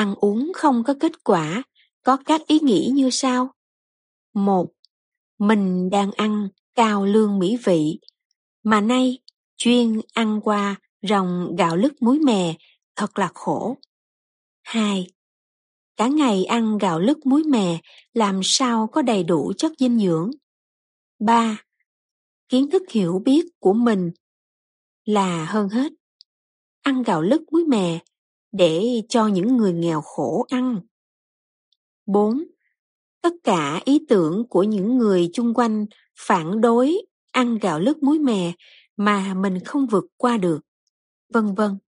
ăn uống không có kết quả, có các ý nghĩ như sau. Một, mình đang ăn cao lương mỹ vị, mà nay chuyên ăn qua rồng gạo lứt muối mè, thật là khổ. Hai, cả ngày ăn gạo lứt muối mè làm sao có đầy đủ chất dinh dưỡng. Ba, kiến thức hiểu biết của mình là hơn hết. Ăn gạo lứt muối mè để cho những người nghèo khổ ăn. 4. Tất cả ý tưởng của những người chung quanh phản đối ăn gạo lứt muối mè mà mình không vượt qua được, vân vân.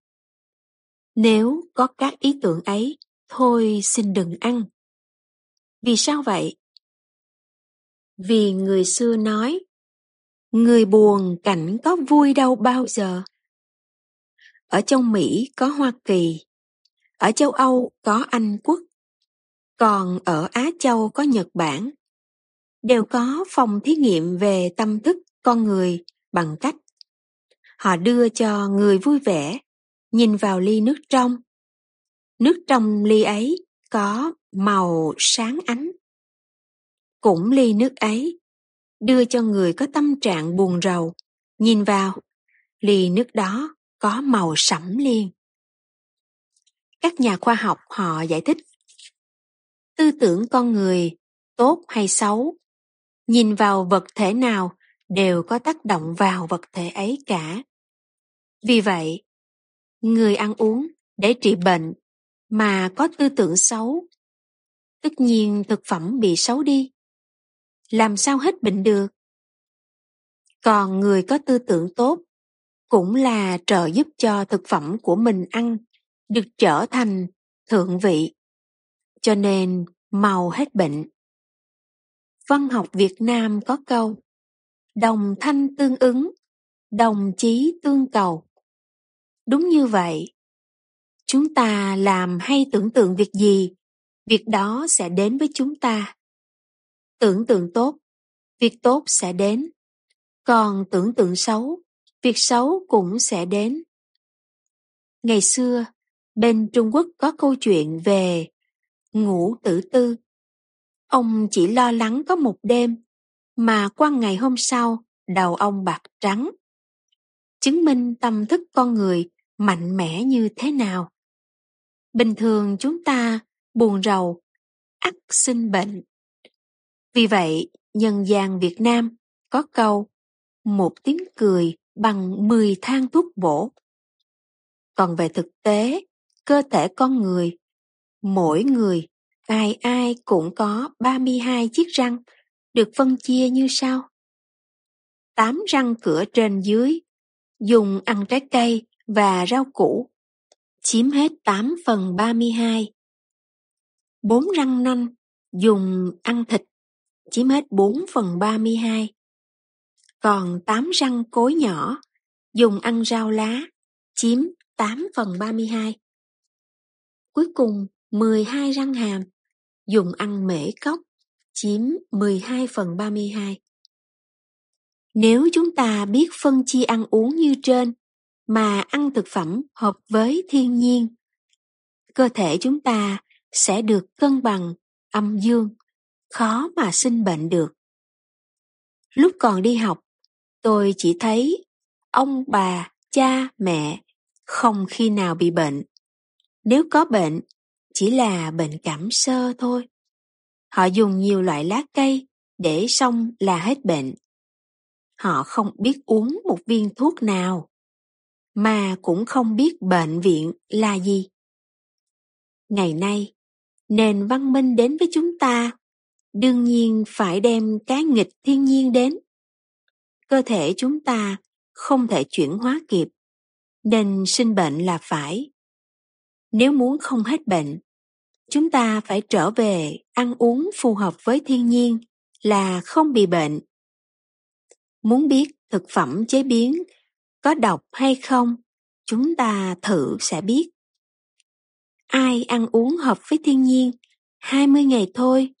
Nếu có các ý tưởng ấy, thôi xin đừng ăn. Vì sao vậy? Vì người xưa nói, người buồn cảnh có vui đâu bao giờ. Ở trong Mỹ có Hoa Kỳ, ở châu Âu có Anh Quốc, còn ở Á Châu có Nhật Bản. Đều có phòng thí nghiệm về tâm thức con người bằng cách họ đưa cho người vui vẻ nhìn vào ly nước trong. Nước trong ly ấy có màu sáng ánh. Cũng ly nước ấy đưa cho người có tâm trạng buồn rầu nhìn vào ly nước đó có màu sẫm liền. Các nhà khoa học họ giải thích. Tư tưởng con người, tốt hay xấu, nhìn vào vật thể nào đều có tác động vào vật thể ấy cả. Vì vậy, người ăn uống để trị bệnh mà có tư tưởng xấu, tất nhiên thực phẩm bị xấu đi. Làm sao hết bệnh được? Còn người có tư tưởng tốt cũng là trợ giúp cho thực phẩm của mình ăn được trở thành thượng vị, cho nên mau hết bệnh. Văn học việt nam có câu, đồng thanh tương ứng, đồng chí tương cầu. Đúng như vậy, chúng ta làm hay tưởng tượng việc gì, việc đó sẽ đến với chúng ta. Tưởng tượng tốt, việc tốt sẽ đến. Còn tưởng tượng xấu, việc xấu cũng sẽ đến. Ngày xưa bên trung quốc có câu chuyện về ngũ tử tư. Ông chỉ lo lắng có một đêm mà qua ngày hôm sau, đầu ông bạc trắng. Chứng minh tâm thức con người mạnh mẽ như thế nào. Bình thường chúng ta buồn rầu, ắt sinh bệnh. Vì vậy, nhân gian việt nam có câu, một tiếng cười bằng mười thang thuốc bổ. Còn về thực tế cơ thể con người mỗi người ai ai cũng có 32 chiếc răng được phân chia như sau. Tám răng cửa trên dưới, dùng ăn trái cây và rau củ, chiếm hết 8 phần 32. Bốn răng nanh, dùng ăn thịt, chiếm hết 4 phần 32. Còn 8 răng cối nhỏ, dùng ăn rau lá, chiếm 8 phần 32. Cuối cùng, 12 răng hàm, dùng ăn mễ cốc, chiếm 12 phần 32. Nếu chúng ta biết phân chia ăn uống như trên, mà ăn thực phẩm hợp với thiên nhiên, cơ thể chúng ta sẽ được cân bằng, âm dương, khó mà sinh bệnh được. Lúc còn đi học, tôi chỉ thấy ông bà, cha, mẹ không khi nào bị bệnh. Nếu có bệnh, chỉ là bệnh cảm sơ thôi. Họ dùng nhiều loại lá cây để xong là hết bệnh. Họ không biết uống một viên thuốc nào, mà cũng không biết bệnh viện là gì. Ngày nay, nền văn minh đến với chúng ta, đương nhiên phải đem cái nghịch thiên nhiên đến. Cơ thể chúng ta không thể chuyển hóa kịp, nên sinh bệnh là phải. Nếu muốn không hết bệnh, chúng ta phải trở về ăn uống phù hợp với thiên nhiên là không bị bệnh. Muốn biết thực phẩm chế biến có độc hay không, chúng ta thử sẽ biết. Ai ăn uống hợp với thiên nhiên 20 ngày thôi,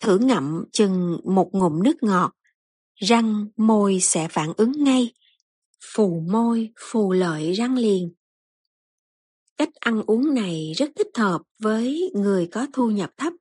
thử ngậm chừng một ngụm nước ngọt, răng môi sẽ phản ứng ngay, phù môi phù lợi răng liền. Cách ăn uống này rất thích hợp với người có thu nhập thấp.